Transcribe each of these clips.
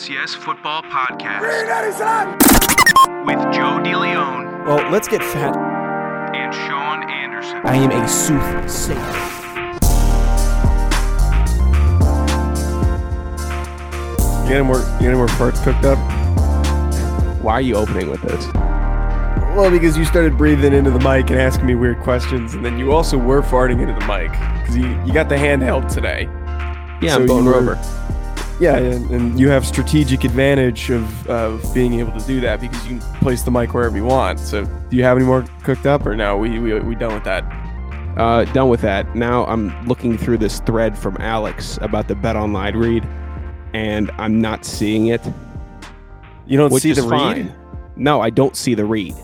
FCS Football Podcast with Joe DeLeon Well, let's get fat. and Sean Anderson. I am a soothsayer. You got any more? You got any more farts cooked up? Why are you opening with this? Well, because you started breathing into the mic and asking me weird questions, and then you also were farting into the mic because you, you got the handheld today. Yeah, So I'm bone were- rover. Yeah, and, and you have strategic advantage of, of being able to do that because you can place the mic wherever you want. So, do you have any more cooked up, or no? We we we done with that? Uh, done with that. Now I'm looking through this thread from Alex about the Bet Online read, and I'm not seeing it. You don't see the read. fine. No, I don't see the read,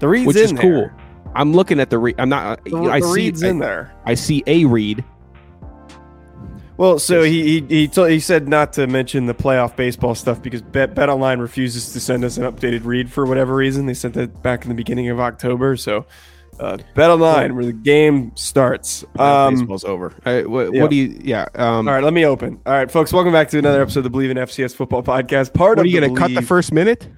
The read's which in is there. cool. I'm looking at the read. I'm not. The, I the see. read's I, in there. I see a read. Well, so he he he, told, he said not to mention the playoff baseball stuff because Bet Bet Online refuses to send us an updated read for whatever reason. They sent that back in the beginning of October. So, uh, BetOnline, where the game starts. Um, baseball's over. I, what, yeah. what do you? Yeah. Um, all right, let me open. All right, folks, welcome back to another episode of the Believe in FCS Football Podcast. Part what of are you going to cut the first minute?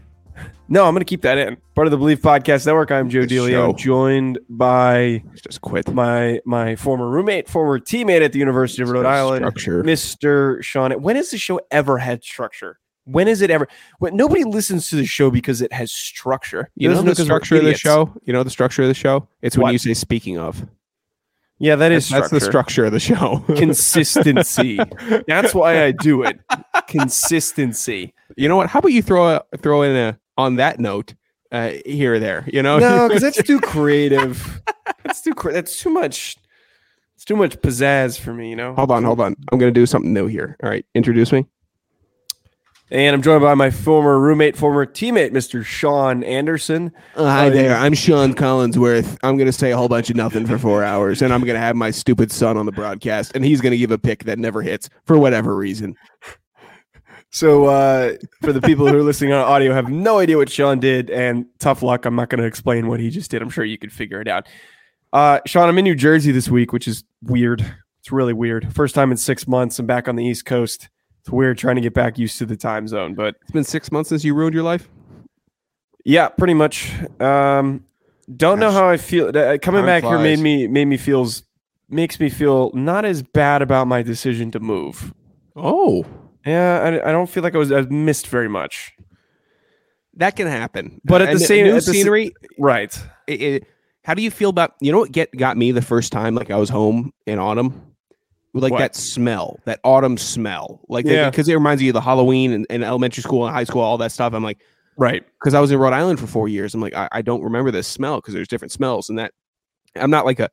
No, I'm going to keep that in. Part of the Believe Podcast Network. I'm Joe show. joined by Just quit. my my former roommate, former teammate at the University of Rhode Island, structure. Mr. Sean. When has the show ever had structure? When is it ever? When nobody listens to the show because it has structure. You know the structure of the show. You know the structure of the show. It's when What? you say "speaking of." Yeah, that is That's, that's the structure of the show. Consistency. That's why I do it. Consistency. you know what? How about you throw a, throw in a on that note uh, here or there? You know, No, because that's too creative. That's too. cre- That's too much. It's too much pizzazz for me. You know. hold on, hold on. I'm gonna do something new here. All right, introduce me. And I'm joined by my former roommate, former teammate, Mr. Sean Anderson. hi Uh, there. I'm Sean Collinsworth. I'm gonna say a whole bunch of nothing for four hours, and I'm gonna have my stupid son on the broadcast, and he's gonna give a pick that never hits for whatever reason. So, uh, for the people who are listening on audio, have no idea what Sean did, and tough luck. I'm not going to explain what he just did. I'm sure you could figure it out. Uh, Sean, I'm in New Jersey this week, which is weird. It's really weird. First time in six months. I'm back on the East Coast. It's weird trying to get back used to the time zone, but It's been six months since you ruined your life. yeah, pretty much. Um, don't know how I feel. Uh, coming Time back here made me made me feels makes me feel not as bad about my decision to move. Oh, Yeah, I, I don't feel like I was I missed very much. that can happen. But at Uh, the a same- new at the sa- scenery. Right. it, it- how do you feel about you know what get got me the first time like I was home in autumn like What? that smell that autumn smell like Yeah. because it reminds you of the Halloween and, and elementary school and high school all that stuff I'm like Right. because I was in Rhode Island for four years I'm like I, I don't remember this smell because there's different smells and that I'm not like a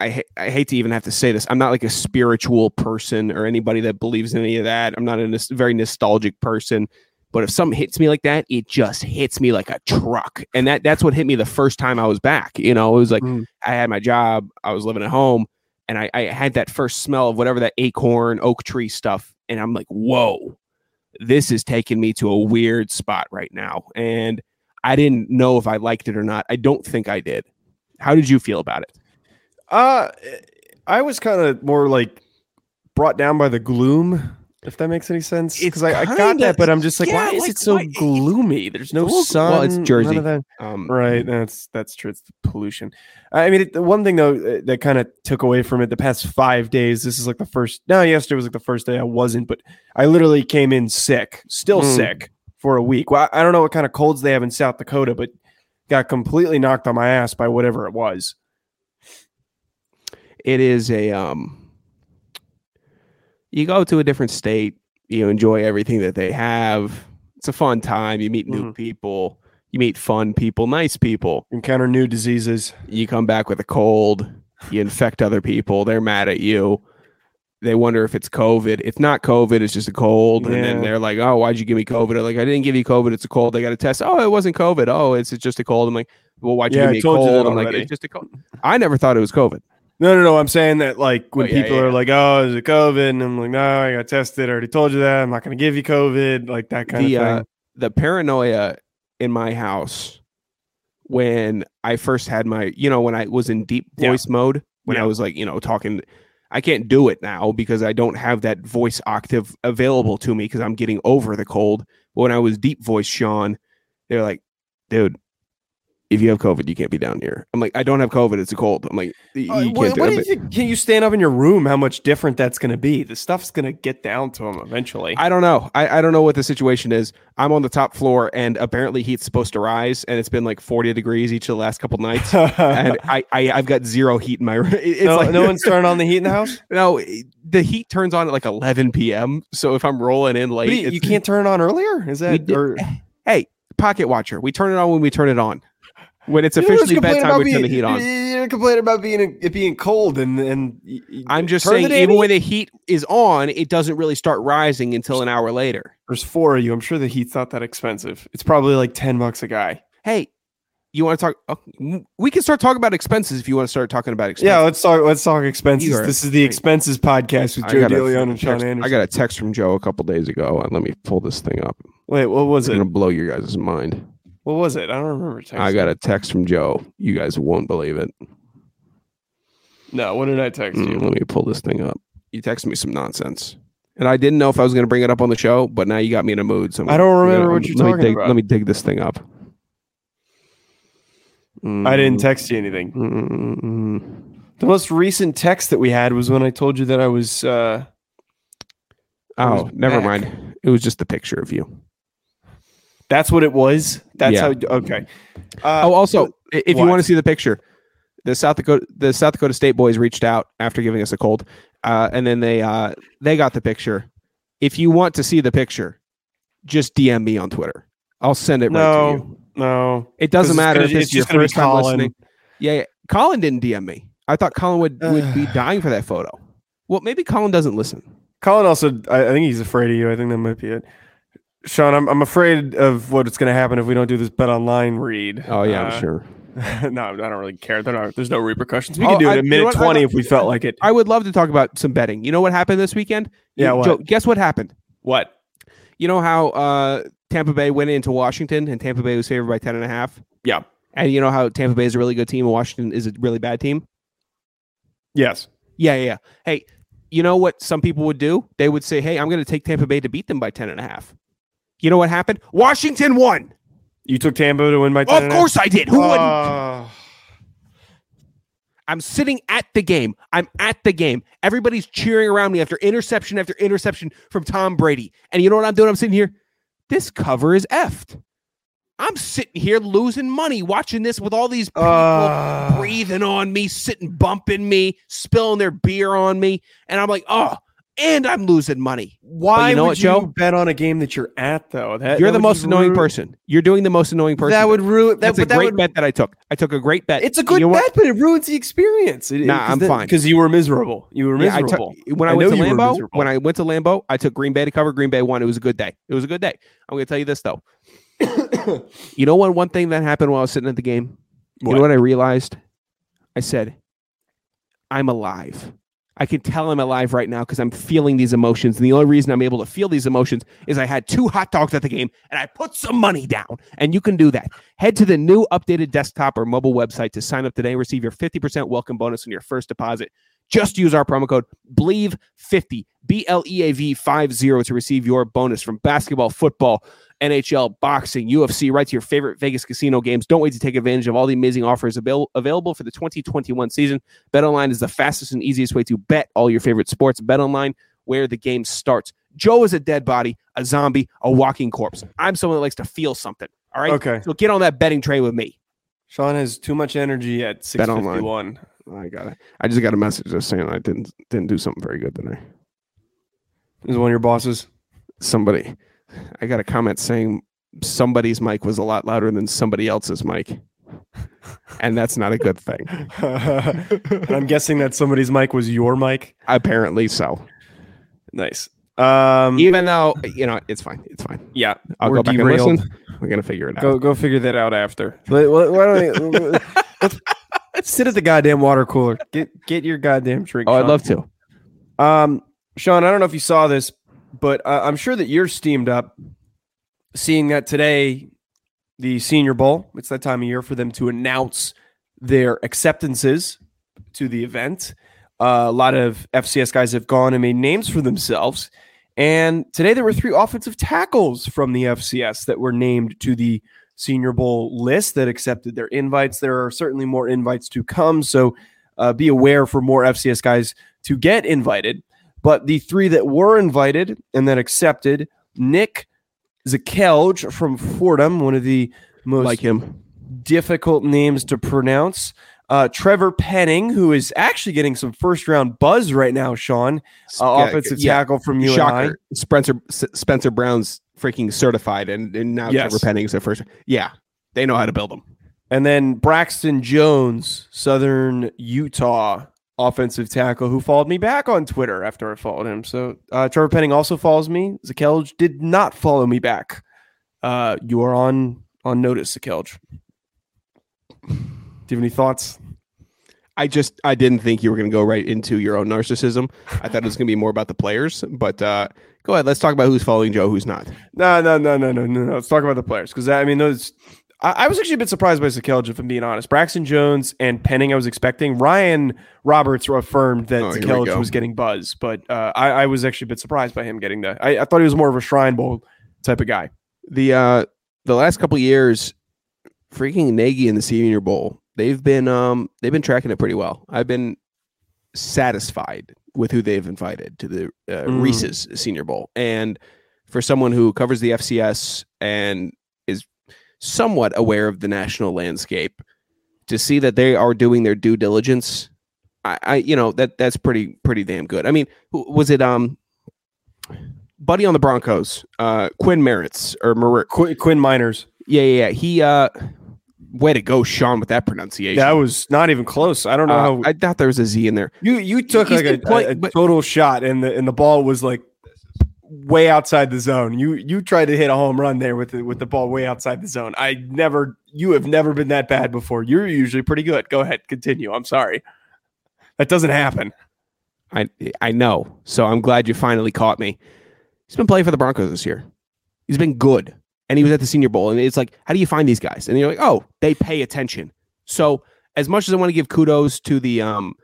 I, ha- I hate to even have to say this. I'm not like a spiritual person or anybody that believes in any of that. I'm not a very nostalgic person. But if something hits me like that, it just hits me like a truck. And that that's what hit me the first time I was back. You know, it was like Mm. I had my job, I was living at home, and I, I had that first smell of whatever that acorn, oak tree stuff. And I'm like, whoa, this is taking me to a weird spot right now. And I didn't know if I liked it or not. I don't think I did. How did you feel about it? Uh I was kind of more like brought down by the gloom, if that makes any sense. Because I, I got that, but I'm just like, yeah, why is like, it so why- gloomy? There's no Well, sun. well, it's Jersey. Um, Right. That's that's true. It's the pollution. I mean, it, the one thing though uh, that kind of took away from it the past five days. This is like the first. No, yesterday was like the first day I wasn't, but I literally came in sick, still Mm. sick for a week. Well, I don't know what kind of colds they have in South Dakota, but got completely knocked on my ass by whatever it was. It is a um you go to a different state you enjoy everything that they have. It's a fun time. You meet new Mhm. people. You meet fun people nice people. Encounter new diseases. you come back with a cold. You infect other people. They're mad at you. They wonder if it's covid. It's not covid it's just a cold. And then they're like oh why'd you give me covid? I'm like i didn't give you covid. It's a cold. They got a test. Oh it wasn't covid. Oh it's, it's just a cold. I'm like well why'd you Yeah, give me a told you that cold i'm like it's just a cold i never thought it was covid No, no, no. I'm saying that like when Oh, yeah, people yeah. are like, "Oh, is it COVID?" and I'm like, "No, I got tested. I already told you that. I'm not going to give you COVID." Like that kind the of uh, thing. the paranoia in my house when I first had my, you know, when I was in deep Yeah. voice mode, when I was like, you know, talking, I can't do it now because I don't have that voice octave available to me because I'm getting over the cold. But when I was deep voice Sean, they're like, dude, if you have COVID, you can't be down here. I'm like, I don't have COVID. It's a cold. I'm like, you Uh, can't what do what do you think? Can you stand up in your room? How much different that's going to be? The stuff's going to get down to him eventually. I don't know. I, I don't know what the situation is. I'm on the top floor, and apparently heat's supposed to rise, and it's been like 40 degrees each of the last couple nights. and I, I I've got zero heat in my room. It's no, like no one's turning on the heat in the house. no. The heat turns on at like 11 p.m. So if I'm rolling in late, you, you can't turn it on earlier. Is that? or, Hey, pocket watcher. We turn it on when we turn it on. When it's officially bedtime, we turn the heat on. You're complaining about being it being cold and and I'm just saying, even when the heat is on, it doesn't really start rising until an hour later. there's four of you. I'm sure the heat's not that expensive. It's probably like ten bucks a guy. Hey, you want to talk? oh, we can start talking about expenses if you want to start talking about expenses. Yeah, let's talk. Let's talk expenses. Are- This is the expenses podcast with Joe DeLeon and Sean text- Anderson. I got a text from Joe a couple days ago, and let me pull this thing up. Wait, what was It's it? gonna blow your guys' mind. What was it? I don't remember. Texting. I got a text from Joe. You guys won't believe it. no. What did I text Mm, you? let me pull this thing up. You texted me some nonsense, and I didn't know if I was going to bring it up on the show, but now you got me in a mood. So I'm I don't gonna- remember what you're let me talking dig- about. Let me dig this thing up. I didn't text you anything. Mm, The most recent text that we had was when I told you that I was. uh I oh, was never back. mind. It was just the picture of you. That's what it was. That's Yeah. how. Okay. Uh, oh, also, if you want to see the picture, the South Dakota the South Dakota State boys reached out after giving us a cold, uh, and then they uh, they got the picture. If you want to see the picture, just DM me on Twitter. I'll send it right to you. no, no. It doesn't matter gonna- if this it's is your just gonna be first time listening. Yeah, yeah, Colin didn't DM me. I thought Colin would, would be dying for that photo. Well, maybe Colin doesn't listen. Colin also. I, I think he's afraid of you. I think that might be it. Sean, I'm I'm afraid of what's going to happen if we don't do this bet online read. Oh yeah, Uh, I'm sure. no, I don't really care. There are, there's no repercussions. We Oh, can do I- it you know minute what? I- 20 if we felt like it. I would love to talk about some betting. You know what happened this weekend? Yeah, You-? Joe, guess what happened? What? You know how uh, Tampa Bay went into Washington and Tampa Bay was favored by ten and a half. Yeah. And you know how Tampa Bay is a really good team and Washington is a really bad team. Yes. Yeah, yeah. yeah. Hey, you know what some people would do? They would say, "Hey, I'm going to take Tampa Bay to beat them by ten and a half." You know what happened? Washington won. You took Tampa to win by 10 Of and a half? course I did. Who wouldn't? Oh. I'm sitting at the game. I'm at the game. Everybody's cheering around me after interception after interception from Tom Brady. And you know what I'm doing? I'm sitting here. This cover is effed. I'm sitting here losing money watching this with all these people Uh, breathing on me, sitting bumping me, spilling their beer on me. And I'm like, oh, and I'm losing money. why you know would what, you Joe? bet on a game that you're at though? That, You're that the most annoying person. You're doing the most annoying person. That would ruin. That, That's a that great would, bet that I took. I took a great bet. It's a good You know bet, but it ruins the experience. It, Nah, I'm fine. because you were miserable. You were Yeah, I miserable. took, when I, I went to you miserable. when I went to Lambeau, I took Green Bay to cover. Green Bay won. It was a good day. It was a good day. I'm going to tell you this though. you know what? One thing that happened while I was sitting at the game. You know what I realized? I said, "I'm alive." I can tell I'm alive right now because I'm feeling these emotions. And the only reason I'm able to feel these emotions is I had two hot dogs at the game and I put some money down. And you can do that. Head to the new updated desktop or mobile website to sign up today and receive your 50% welcome bonus on your first deposit. Just use our promo code BLEAV50, B L E A V 50 to receive your bonus from basketball, football, NHL, boxing, UFC, right to your favorite Vegas casino games. Don't wait to take advantage of all the amazing offers avail- available for the 2021 season. BetOnline is the fastest and easiest way to bet all your favorite sports. BetOnline, where the game starts. Joe is a dead body, a zombie, a walking corpse. I'm someone that likes to feel something. All right. Okay. So get on that betting train with me. Sean has too much energy at Bet 651. I got it. I just got a message just saying I didn't didn't do something very good today. Is one of your bosses? Somebody, I got a comment saying somebody's mic was a lot louder than somebody else's mic, and that's not a good thing. I'm guessing that somebody's mic was your mic. Apparently so. Nice. Um, Even though you know it's fine, it's fine. yeah, I'll we're go back derailed. and listen. We're gonna figure it out. Go go figure that out after. Why why don't we, let's, let's sit at the goddamn water cooler. Get get your goddamn drink. oh, I'd love to. Um, Sean, I don't know if you saw this, but uh, I'm sure that you're steamed up seeing that today, the Senior Bowl. It's that time of year for them to announce their acceptances to the event. Uh, a lot of FCS guys have gone and made names for themselves. And today there were three offensive tackles from the FCS that were named to the Senior Bowl list that accepted their invites. There are certainly more invites to come. So uh, be aware for more FCS guys to get invited. But the three that were invited and that accepted Nick Zakelj from Fordham, one of the most like him. difficult names to pronounce. Uh, Trevor Penning, who is actually getting some first round buzz right now, Sean, uh, Yeah, offensive yeah, tackle from UNI. Shocker. Spencer S- Spencer Brown's freaking certified, and, and now Yes. Trevor Penning's their first. Yeah, they know how to build them. And then Braxton Jones, Southern Utah offensive tackle, who followed me back on Twitter after I followed him. So uh, Trevor Penning also follows me. Zakelj did not follow me back. Uh, you are on on notice, Zakelj. Do you have any thoughts? I just I didn't think you were going to go right into your own narcissism. I thought it was going to be more about the players, but uh, go ahead. Let's talk about who's following Joe, who's not. No, no, no, no, no, no, no. Let's talk about the players because I mean those. I, was actually a bit surprised by Zakelj, if I'm being honest. Braxton Jones and Penning, I was expecting. Ryan Roberts affirmed that Oh, here we Zakelj go. was getting buzz, but uh, I, I was actually a bit surprised by him getting that. I, I thought he was more of a Shrine Bowl type of guy. The uh, the last couple years, freaking Nagy in the Senior Bowl, they've been um they've been tracking it pretty well. I've been satisfied with who they've invited to the uh, Mm. Reese's Senior Bowl, and for someone who covers the FCS and somewhat aware of the national landscape, to see that they are doing their due diligence, I, I you know that that's pretty pretty damn good. I mean, was it um. Buddy on the Broncos, uh, Quinn Merritts or Merritt, Qu- Quinn Meinerz. yeah, yeah, yeah. He uh way to go, Sean, with that pronunciation. That was not even close. I don't know Uh, how I thought there was a Z in there. you you took he's like a, play- a- a but- total shot and the and the ball was like way outside the zone. You you tried to hit a home run there with the, with the ball way outside the zone. I never you have never been that bad before. You're usually pretty good. Go ahead, continue. I'm sorry. That doesn't happen. I I know. So I'm glad you finally caught me. He's been playing for the Broncos this year. He's been good. And he was at the Senior Bowl. And it's like, how do you find these guys? And you're like, oh, they pay attention. So as much as I want to give kudos to the um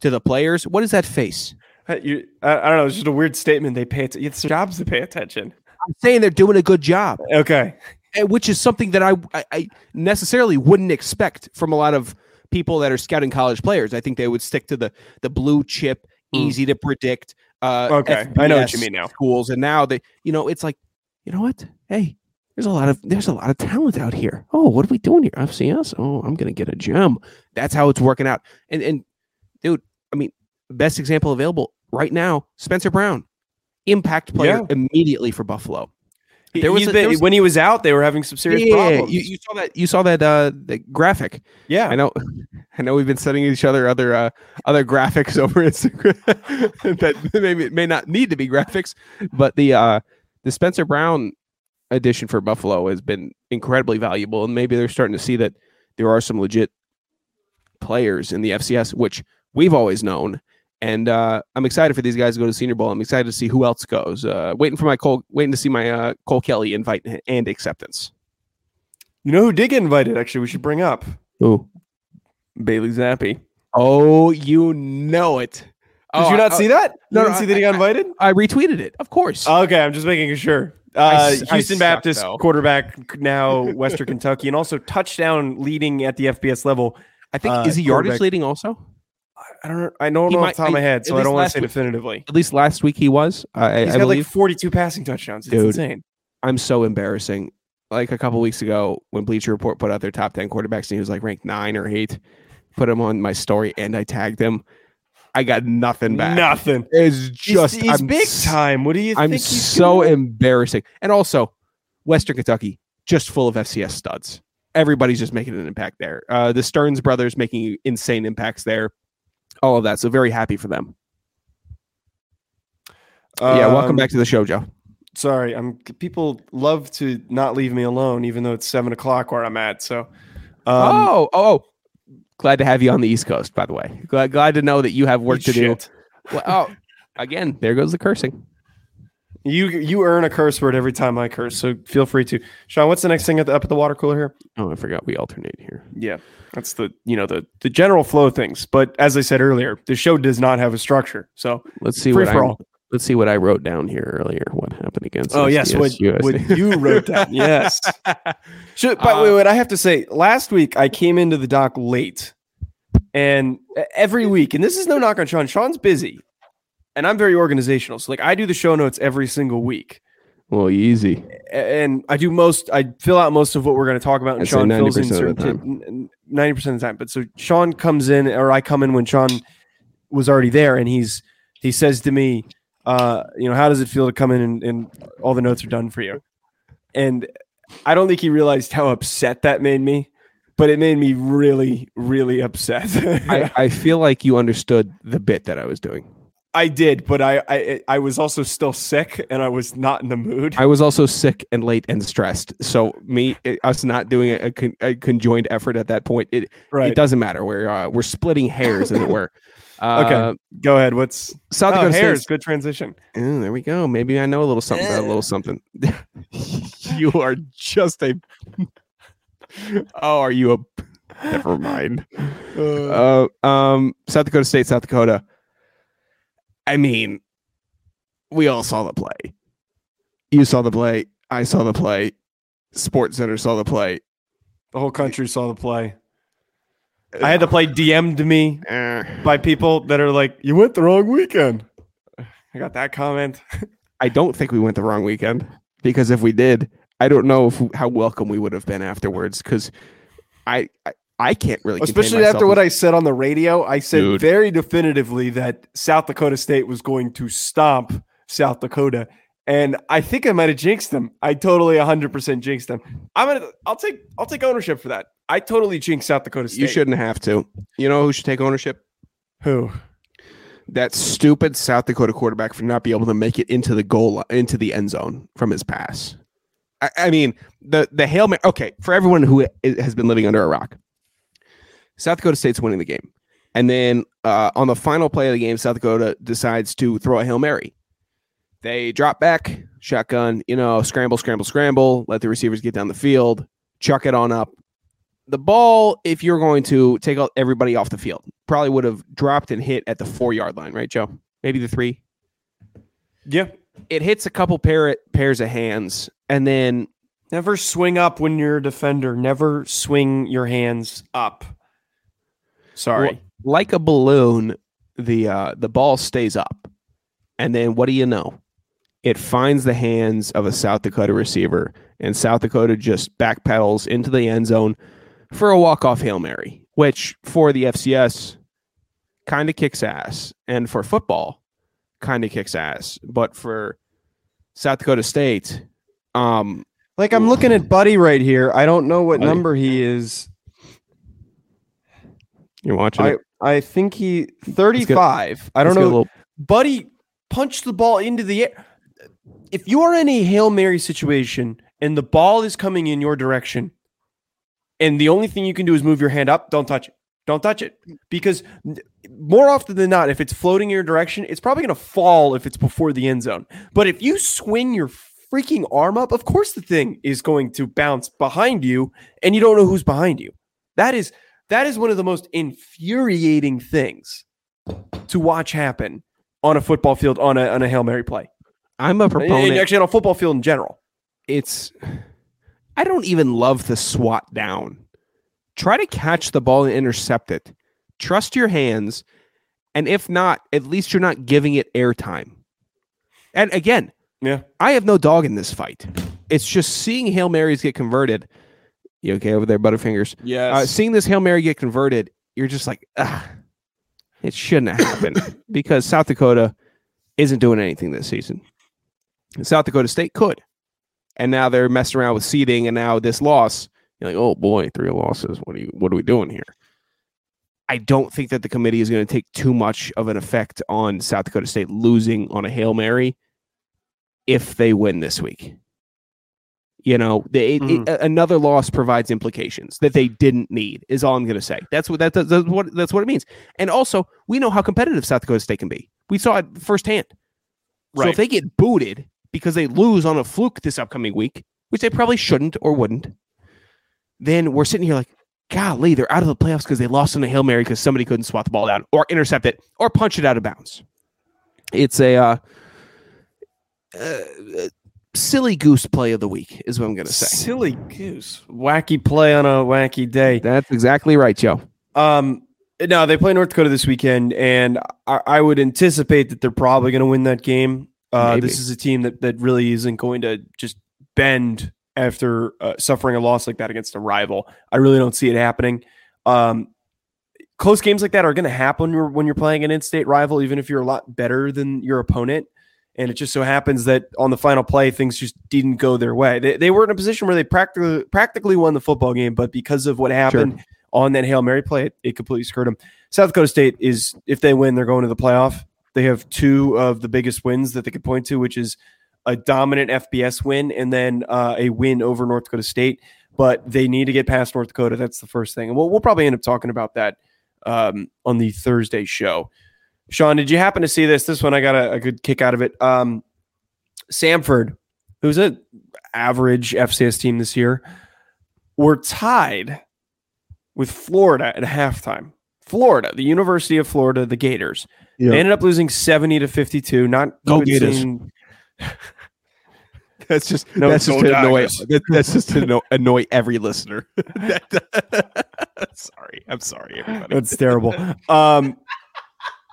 to the players, what is that face? You, I, I don't know. It's just a weird statement. They pay. Att- it's their jobs to pay attention. I'm saying they're doing a good job. Okay. and which is something that I, I I necessarily wouldn't expect from a lot of people that are scouting college players. I think they would stick to the the blue chip, Mm. easy to predict. Uh, Okay, I know what you mean now. Schools, and now they, you know, it's like, you know what? Hey, there's a lot of there's a lot of talent out here. Oh, what are we doing here? FCS. Oh, I'm gonna get a gem. That's how it's working out. And and dude, I mean, best example available right now, Spencer Brown, impact player Yeah. immediately for Buffalo. There was a- been- there was- when he was out, they were having some serious Yeah, problems. You, you saw that. You saw that. Uh, graphic. yeah. I know. I know. We've been sending each other other uh, other graphics over Instagram that maybe may not need to be graphics, but the uh, the Spencer Brown addition for Buffalo has been incredibly valuable, and maybe they're starting to see that there are some legit players in the FCS, which we've always known. And uh, I'm excited for these guys to go to Senior Bowl. I'm excited to see who else goes. Uh, waiting for my Cole, waiting to see my uh, Cole Kelley invite and acceptance. You know who did get invited? Actually, we should bring up Who? Bailey Zappe. Oh, you know it. Did Oh, you not I, see that? You no, didn't no, see that he got invited? I retweeted it, of course. Okay, I'm just making sure. Uh, I Houston Baptist though. quarterback, now Western Kentucky, and also touchdown leading at the FBS level. I think uh, is he yardage leading also? I don't, I don't know off might- the top of my head, so I don't want to say week- definitively. At least last week he was. I, He's I got like 42 passing touchdowns. It's Dude. insane. I'm so embarrassing. Like a couple weeks ago, when Bleacher Report put out their top ten quarterbacks, and he was like ranked nine or eight, put him on my story, and I tagged him. I got nothing back. Nothing. It's just he's he's big time. What do you I'm so embarrassing. And also, Western Kentucky, just full of FCS studs. Everybody's just making an impact there. Uh, the Sterns brothers making insane impacts there. All of that. So very happy for them. yeah, welcome Um, back to the show, Joe. Sorry, I'm. People love to not leave me alone, even though it's seven o'clock where I'm at. So, um, oh, oh, glad to have you on the East Coast, by the way. Glad, glad to know that you have work to do. Well, oh, again, there goes the cursing. You you earn a curse word every time I curse, so feel free to. Sean, what's the next thing at the, up at the water cooler here? Oh, I forgot we alternate here. Yeah, that's the you know the the general flow of things. But as I said earlier, the show does not have a structure. So Let's see what I, let's see what I wrote down here earlier. What happened against? oh yes, what, what you wrote down? Yes. Should, but Uh, wait, wait, I have to say, last week I came into the dock late, and every week, and this is no knock on Sean. Sean's busy, and I'm very organizational. So like I do the show notes every single week. Well, easy. and I do most. I fill out most of what we're going to talk about, and I'd Sean fills in 90% of certain the ninety percent of the time. But so Sean comes in, or I come in when Sean was already there, and he's he says to me, uh, you know, how does it feel to come in and, and all the notes are done for you? And I don't think he realized how upset that made me, but it made me really, really upset. I, I feel like you understood the bit that I was doing. I did, but I, I I was also still sick, and I was not in the mood. I was also sick and late and stressed. So me, it, us not doing a, con, a conjoined effort at that point, it right. it doesn't matter. We're uh, we're splitting hairs, as it were. Uh, Okay. Go ahead. What's South oh, Dakota hairs? State. Good transition. Mm, there we go. Maybe I know a little something about a little something. you are just a. oh, are you a? Never mind. Uh, um, South Dakota State, South Dakota. I mean, we all saw the play. You saw the play. I saw the play. Sports Center saw the play. The whole country saw the play. I had to play DM'd me Eh, by people that are like, "You went the wrong weekend." I got that comment. I don't think we went the wrong weekend because if we did, I don't know if, how welcome we would have been afterwards. Because I, I I can't really, Especially after what I said on the radio, I said Dude. very definitively that South Dakota State was going to stomp South Dakota, and I think I might have jinxed them. I totally 100% jinxed them. I'm gonna, I'll take, I'll take ownership for that. I totally jinxed South Dakota State. You shouldn't have to. You know who should take ownership? Who? That stupid South Dakota quarterback for not being able to make it into the goal into the end zone from his pass. I, I mean, the the hail mary. Okay, for everyone who has been living under a rock, South Dakota State's winning the game, and then uh, on the final play of the game, South Dakota decides to throw a hail mary. They drop back, shotgun, you know, scramble, scramble, scramble. Let the receivers get down the field, chuck it on up. The ball, if you're going to take everybody off the field, probably would have dropped and hit at the four yard line, right, Joe? Maybe the three. Yeah. It hits a couple pair pairs of hands, and then Never swing up when you're a defender. Never swing your hands up. Sorry. like a balloon, the uh, the ball stays up, and then what do you know? It finds the hands of a South Dakota receiver, and South Dakota just backpedals into the end zone for a walk off hail mary, which for the FCS kind of kicks ass, and for football kind of kicks ass, but for South Dakota State, um, Like I'm looking at Buddy right here. I don't know what Buddy. number he is. You're watching. I it. I think he 35. I don't Let's get a know. little- Buddy punched the ball into the air. If you are in a Hail Mary situation and the ball is coming in your direction and the only thing you can do is move your hand up, don't touch it. Don't touch it because more often than not, if it's floating in your direction, it's probably going to fall if it's before the end zone. But if you swing your freaking arm up, of course the thing is going to bounce behind you and you don't know who's behind you. That is that is one of the most infuriating things to watch happen on a football field on a on a Hail Mary play. I'm a And proponent. actually on a football field in general. it's I don't even love the swat down. Try to catch the ball and intercept it. Trust your hands, and if not, at least you're not giving it airtime. And again, Yeah. I have no dog in this fight. It's just seeing Hail Marys get converted. You okay over there, Butterfingers? Yes. Uh, seeing this Hail Mary get converted, you're just like, ah, it shouldn't have happened because South Dakota isn't doing anything this season. South Dakota State could. And now they're messing around with seeding, and now this loss, you're like, oh boy, three losses. What are you what are we doing here? I don't think that the committee is going to take too much of an effect on South Dakota State losing on a Hail Mary if they win this week. You know, they, it- it- another loss provides implications that they didn't need. Is all I'm going to say. That's what that, that's what that's what it means. And also, we know how competitive South Dakota State can be. We saw it firsthand. So if they get booted because they lose on a fluke this upcoming week, which they probably shouldn't or wouldn't, then we're sitting here like, golly, they're out of the playoffs because they lost on a Hail Mary because somebody couldn't swat the ball down or intercept it or punch it out of bounds. It's a uh, uh, silly goose play of the week, is what I'm going to say. Silly goose. Wacky play on a wacky day. That's exactly right, Joe. Um, no, they play North Dakota this weekend, and I, I would anticipate that they're probably going to win that game. Uh, this is a team that that really isn't going to just bend after uh, suffering a loss like that against a rival. I really don't see it happening. Um, close games like that are going to happen when you're, when you're playing an in-state rival, even if you're a lot better than your opponent. And it just so happens that on the final play, things just didn't go their way. They, they were in a position where they practically practically won the football game, but because of what happened on that Hail Mary play, it, it completely screwed them. South Dakota State is, if they win, they're going to the playoff. They have two of the biggest wins that they could point to, which is a dominant FBS win and then uh, a win over North Dakota State. But they need to get past North Dakota. That's the first thing. And we'll, we'll probably end up talking about that um, on the Thursday show. Sean, did you happen to see this? This one I got a, a good kick out of it. Um, Samford, who's an average FCS team this year, were tied with Florida at halftime. Florida, the University of Florida, the Gators. They ended up losing 70 to 52. Not Go Gators. seeing- That's just No, that's just to annoy that- that's just to anno- annoy every listener. sorry, I'm sorry, everybody. That's terrible. Um,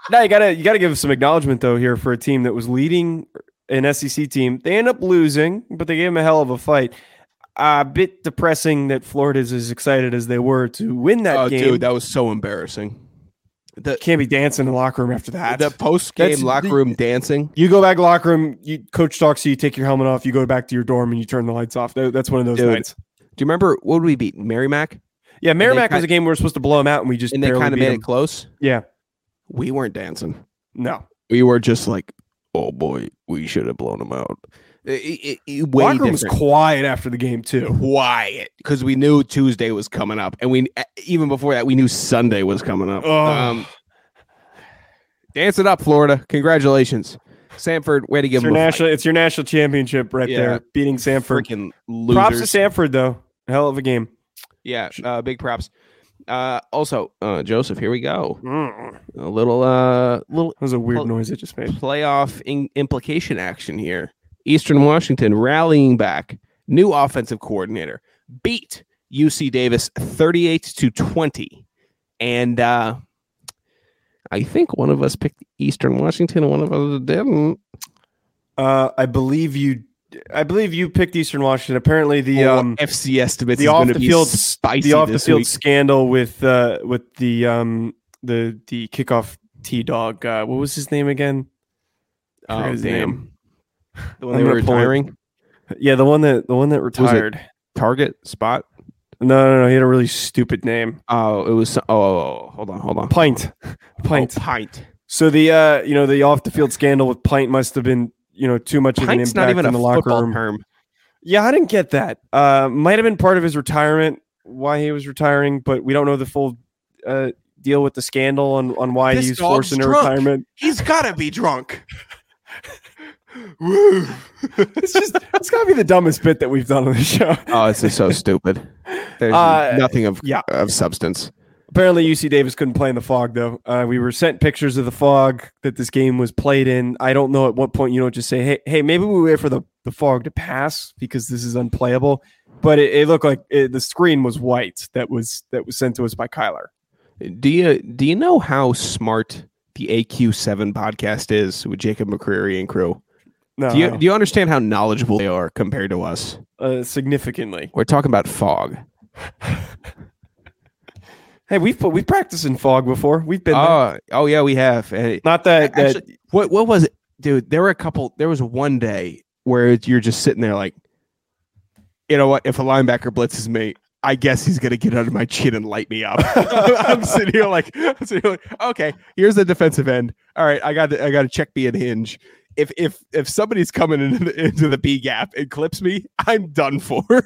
now you gotta you gotta give some acknowledgement though here for a team that was leading an SEC team. They end up losing, but they gave them a hell of a fight. A bit depressing that Florida's as excited as they were to win that oh, game. dude, that was so embarrassing. The Can't be dancing in the locker room after that. the post game locker the- room dancing. you go back to the locker room. You coach talks to you. Take your helmet off. You go back to your dorm and you turn the lights off. That- That's one of those Dude, nights. Do you remember what we beat? Merrimack, Yeah, Merrimack was a game we were supposed to blow them out, and we just and they kind of made them. it close. Yeah, We weren't dancing. no. We were just like, oh boy, we should have blown them out. It, it, it- way Locker room was quiet after the game too. quiet because we knew Tuesday was coming up, and we even before that we knew Sunday was coming up. Oh. Um, dance it up, Florida! Congratulations, Samford. Way to give It's your national. It's your national championship right Yeah. there, beating fight. Samford. freaking losers. Props to Samford though. Hell of a game. yeah, uh, big props. Uh, also, uh, Joseph, here we go. Mm. A little, uh, little That was a weird Well- noise it just made. playoff in- implication action here. Eastern Washington rallying back. New offensive coordinator beat UC Davis 38 to 20. And uh, I think one of us picked Eastern Washington and one of us didn't. Uh, I believe you. I believe you picked Eastern Washington. Apparently, the Oh, um, FC estimates the is off the field spicy the off the field week. scandal with uh with the um the the kickoff T dog. Uh, what was his name again? Oh, his damn. name. The one they were retiring? Yeah, the one that the one that retired. Target spot? No, no, no. He had a really stupid name. Oh, it was. Oh, oh, oh, hold on, hold on. Pint. Pint. Oh, pint. So the uh, you know, the off the field scandal with Pint must have been, you know, too much of an impact not even in a the locker room. term. Yeah, I didn't get that. Uh, might have been part of his retirement, why he was retiring, but we don't know the full uh, deal with the scandal on, on why This he's dog's forced into drunk. retirement. He's gotta be drunk. It's just it's gotta be the dumbest bit that we've done on the show. Oh, this is so stupid. There's Uh, nothing of yeah. of substance. Apparently, UC Davis couldn't play in the fog though. Uh, we were sent pictures of the fog that this game was played in. I don't know at what point you don't just say, "Hey, hey, maybe we wait for the, the fog to pass because this is unplayable." But it, it looked like it, the screen was white that was that was sent to us by Kyler. Do you do you know how smart the AQ7 podcast is with Jacob McCreary and crew? No, Do you do you understand how knowledgeable they are compared to us? uh, significantly. We're talking about fog. Hey, we've put, we've practiced in fog before. We've been there. Oh, oh yeah, we have. Hey, not that, that actually, what what was it, dude? There were a couple. There was one day where you're just sitting there like, you know what? If a linebacker blitzes me, I guess he's gonna get under my chin and light me up. I'm sitting here like, sitting here like, okay, here's the defensive end. All right, I got to, I got to check B and hinge. If if if somebody's coming into the, into the B gap and clips me, I'm done for.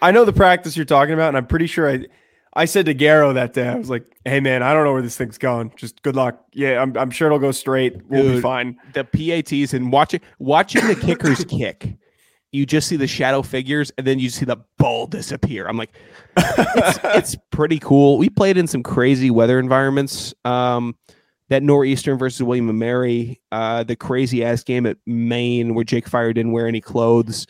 I know the practice you're talking about, and I'm pretty sure I I said to Garrow that day, I was like, "Hey man, I don't know where this thing's going. Just good luck. Yeah, I'm, I'm sure it'll go straight. We'll be fine." the PATs and watching watching the kickers kick, you just see the shadow figures and then you see the ball disappear. I'm like, it's, it's pretty cool. We played in some crazy weather environments. Um, that northeastern versus William and Mary, uh, the crazy ass game at Maine where Jake Fire didn't wear any clothes,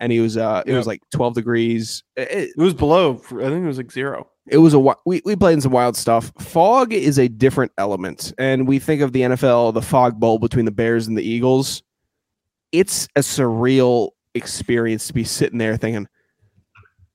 and he was uh, it was like 12 degrees. It- It was below. I think it was like zero. It was a we, we played in some wild stuff. Fog is a different element, and we think of the NFL, the fog bowl between the Bears and the Eagles. It's a surreal experience to be sitting there thinking,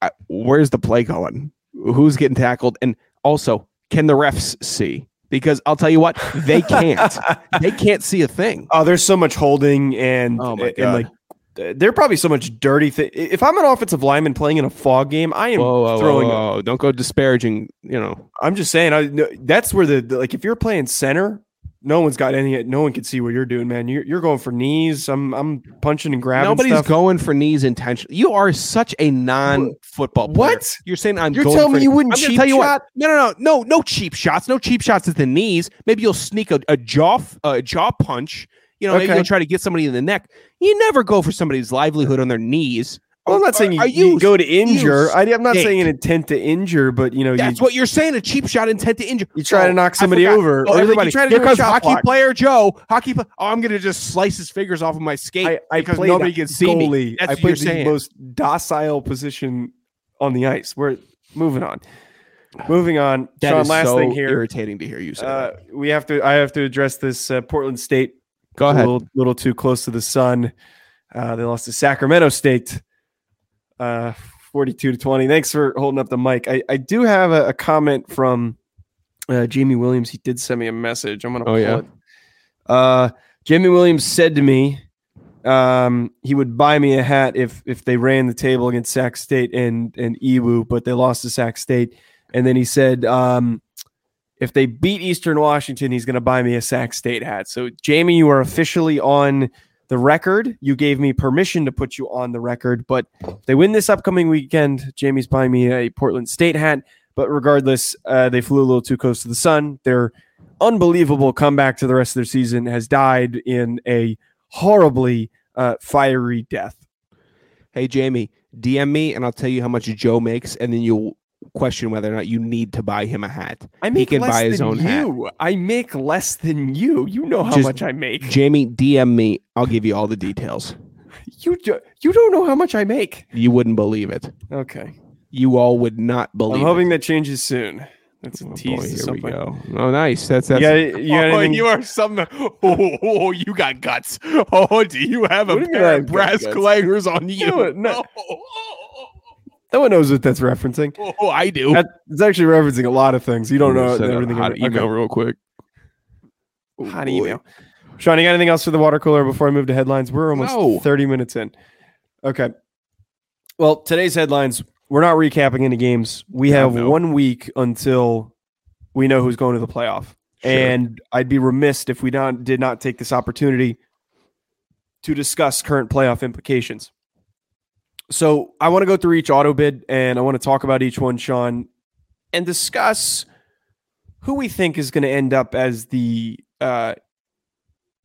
I, "Where's the play going? Who's getting tackled?" And also, can the refs see? Because I'll tell you what, they can't. they can't see a thing. Oh, there's so much holding and Oh my and like th- there are probably so much dirty thing. If I'm an offensive lineman playing in a fog game, I am Whoa, whoa, throwing. whoa, whoa. Don't go disparaging. You know, I'm just saying. I no, that's where the, the like if you're playing center, no one's got any. No one can see what you're doing, man. You're you're going for knees. I'm I'm punching and grabbing. nobody's stuff. going for knees intentionally. You are such a non-football player. What? You're saying I'm You're telling me you wouldn't I'm cheap tell you shot? what. No, no, no, no, no cheap shots. No cheap shots at the knees. Maybe you'll sneak a, a jaw a jaw punch. You know, maybe Okay. you'll try to get somebody in the neck. You never go for somebody's livelihood on their knees. Well, I'm not saying you, you you go to injure. I, I'm not saying an intent to injure, but you know, That's you, what you're saying. A cheap shot intent to injure. You try to knock somebody over, Oh, everybody. try to Here do a comes shot hockey block. player Joe. Hockey. Pl- oh, I'm gonna just slice his fingers off of my skate I, I because nobody can see goalie. me. That's I what you're played the saying. most docile position on the ice. We're moving on. Moving on. That Sean, is last so thing here. irritating to hear you say. Uh, we have to. I have to address this. Uh, Portland State. Go a ahead. little, little too close to the sun. Uh, they lost to Sacramento State, uh, forty-two to twenty. Thanks for holding up the mic. I, I do have a, a comment from uh, Jamie Williams. He did send me a message. I'm gonna. Oh, pull yeah? it. Uh, Jamie Williams said to me, um, he would buy me a hat if if they ran the table against Sac State and and Ewu, but they lost to Sac State. And then he said, um, if they beat Eastern Washington, he's going to buy me a Sac State hat. So, Jamie, you are officially on the record. You gave me permission to put you on the record, but if they win this upcoming weekend, Jamie's buying me a Portland State hat. But regardless, uh, they flew a little too close to the sun. Their unbelievable comeback to the rest of their season has died in a horribly uh, fiery death. Hey Jamie, DM me and I'll tell you how much Joe makes, and then you'll question whether or not you need to buy him a hat. I He can less buy his than own hat. you. I make less than you. You know how Just- much I make. Jamie, DM me. I'll give you all the details. You do, you don't know how much I make. You wouldn't believe it. Okay. You all would not believe. I'm hoping that changes soon. That's a it. Oh, tease. boy, here we go. Oh, nice. That's that's. You got, you oh, you are some. Oh, oh, you got guts. Oh, do you have a What you I pair of brass clangers on you? No, no. No one knows what that's referencing. oh, I do. That, it's actually referencing a lot of things. You don't know Send out a everything. hot about- email okay. real quick. Oh, Hot boy. email. Sean, you got anything else for the water cooler before I move to headlines? We're almost No. 30 minutes in. Okay. Well, today's headlines, we're not recapping any games. We Yeah, have no. one week until we know who's going to the playoff. Sure. And I'd be remiss if we not, did not take this opportunity to discuss current playoff implications. So I want to go through each auto bid and I want to talk about each one, Sean, and discuss who we think is going to end up as the uh,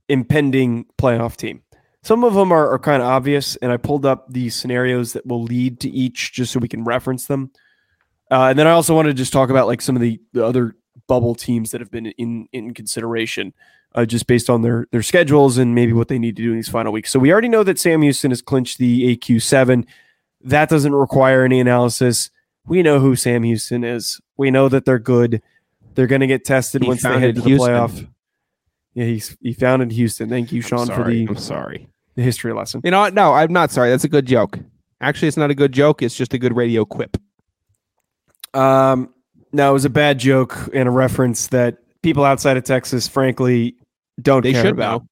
impending playoff team. Some of them are, are kind of obvious, and I pulled up the scenarios that will lead to each just so we can reference them. Uh, and then I also want to just talk about like some of the, the other bubble teams that have been in in consideration, uh, just based on their their schedules and maybe what they need to do in these final weeks. So we already know that Sam Houston has clinched the AQ seven. That doesn't require any analysis. We know who Sam Houston is. We know that they're good. They're going to get tested He once they head to the Houston. playoff. Yeah, he's he founded Houston. Thank you, Sean, for the, I'm sorry. the history lesson. You know what? No, I'm not sorry. That's a good joke. Actually, it's not a good joke. It's just a good radio quip. Um, no, it was a bad joke and a reference that people outside of Texas, frankly, don't They care should about. know.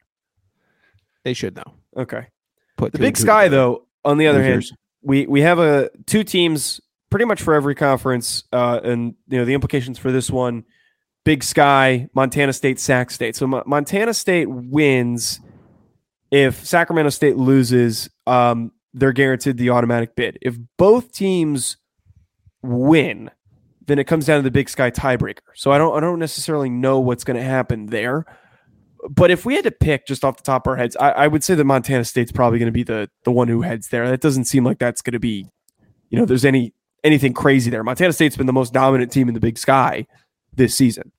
They should know. Okay. Put The Big Sky, together. though, on the other hand, we we have a two teams pretty much for every conference, uh, and you know the implications for this one: Big Sky, Montana State, Sac State. So Mo- Montana State wins. If Sacramento State loses, um, they're guaranteed the automatic bid. If both teams win, then it comes down to the Big Sky tiebreaker. So I don't I don't necessarily know what's going to happen there. But if we had to pick just off the top of our heads, I, I would say that Montana State's probably going to be the the one who heads there. That doesn't seem like that's going to be, you know, there's any anything crazy there. Montana State's been the most dominant team in the Big Sky this season.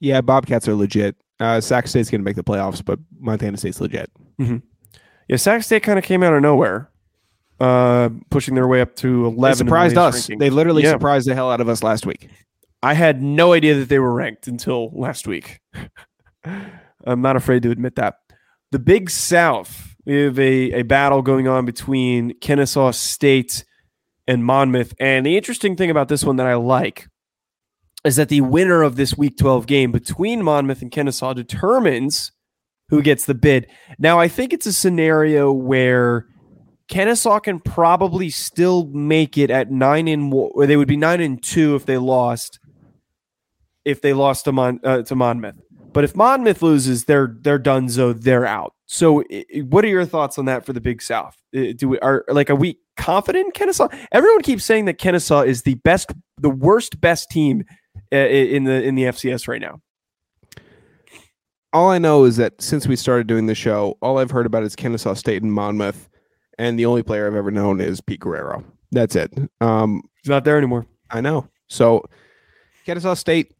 Yeah, Bobcats are legit. Uh, Sac State's going to make the playoffs, but Montana State's legit. Yeah, Sac State kind of came out of nowhere, uh, pushing their way up to eleven. in the surprised us. ranking. They literally Yeah. surprised the hell out of us last week. I had no idea that they were ranked until last week. I'm not afraid to admit that. The Big South, we have a, a battle going on between Kennesaw State and Monmouth. And the interesting thing about this one that I like is that the winner of this Week 12 game between Monmouth and Kennesaw determines who gets the bid. Now, I think it's a scenario where Kennesaw can probably still make it at nine and or they would be nine and two if they lost. If they lost to Mon uh, to Monmouth, but if Monmouth loses, they're they're done. So they're out. So, what are your thoughts on that for the Big South? Do we are like are we confident in Kennesaw? Everyone keeps saying that Kennesaw is the best, the worst best team uh, in the in the FCS right now. all I know is that since we started doing the show, all I've heard about is Kennesaw State and Monmouth, and the only player I've ever known is Pete Guerrero. That's it. Um, He's not there anymore. I know. So Kennesaw State,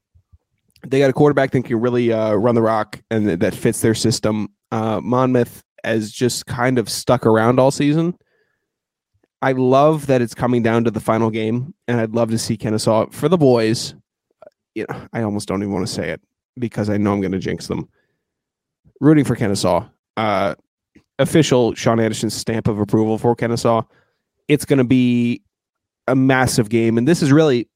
they got a quarterback that can really uh, run the rock and that- that fits their system. Uh, Monmouth has just kind of stuck around all season. I love that it's coming down to the final game, and I'd love to see Kennesaw for the boys. You know, I almost don't even want to say it because I know I'm going to jinx them. Rooting for Kennesaw. Uh, official Sean Anderson stamp of approval for Kennesaw. It's going to be a massive game, and this is really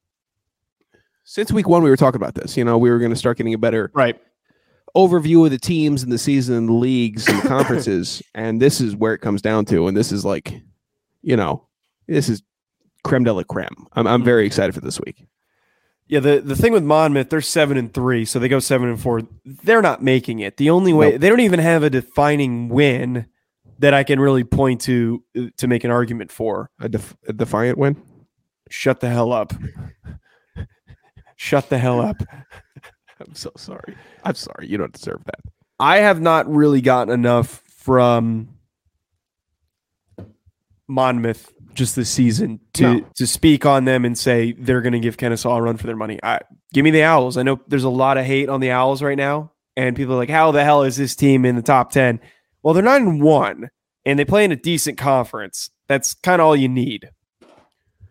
since week one we were talking about this. You know, we were going to start getting a better Right. overview of the teams and the season, and the leagues and the conferences, and this is where it comes down to. And this is like, you know, this is creme de la creme. I'm I'm very excited for this week. Yeah, the, the thing with Monmouth, they're seven and three, so they go seven and four. They're not making it. The only way Nope. they don't even have a defining win that I can really point to uh, to make an argument for. A, def- a defiant win. Shut the hell up. Shut the hell up. I'm so sorry. I'm sorry. You don't deserve that. I have not really gotten enough from Monmouth just this season to No. to speak on them and say they're going to give Kennesaw a run for their money. I, give me the Owls. I know there's a lot of hate on the Owls right now, and people are like, "How the hell is this team in the top ten? Well, they're nine and one, and they play in a decent conference. That's kind of all you need.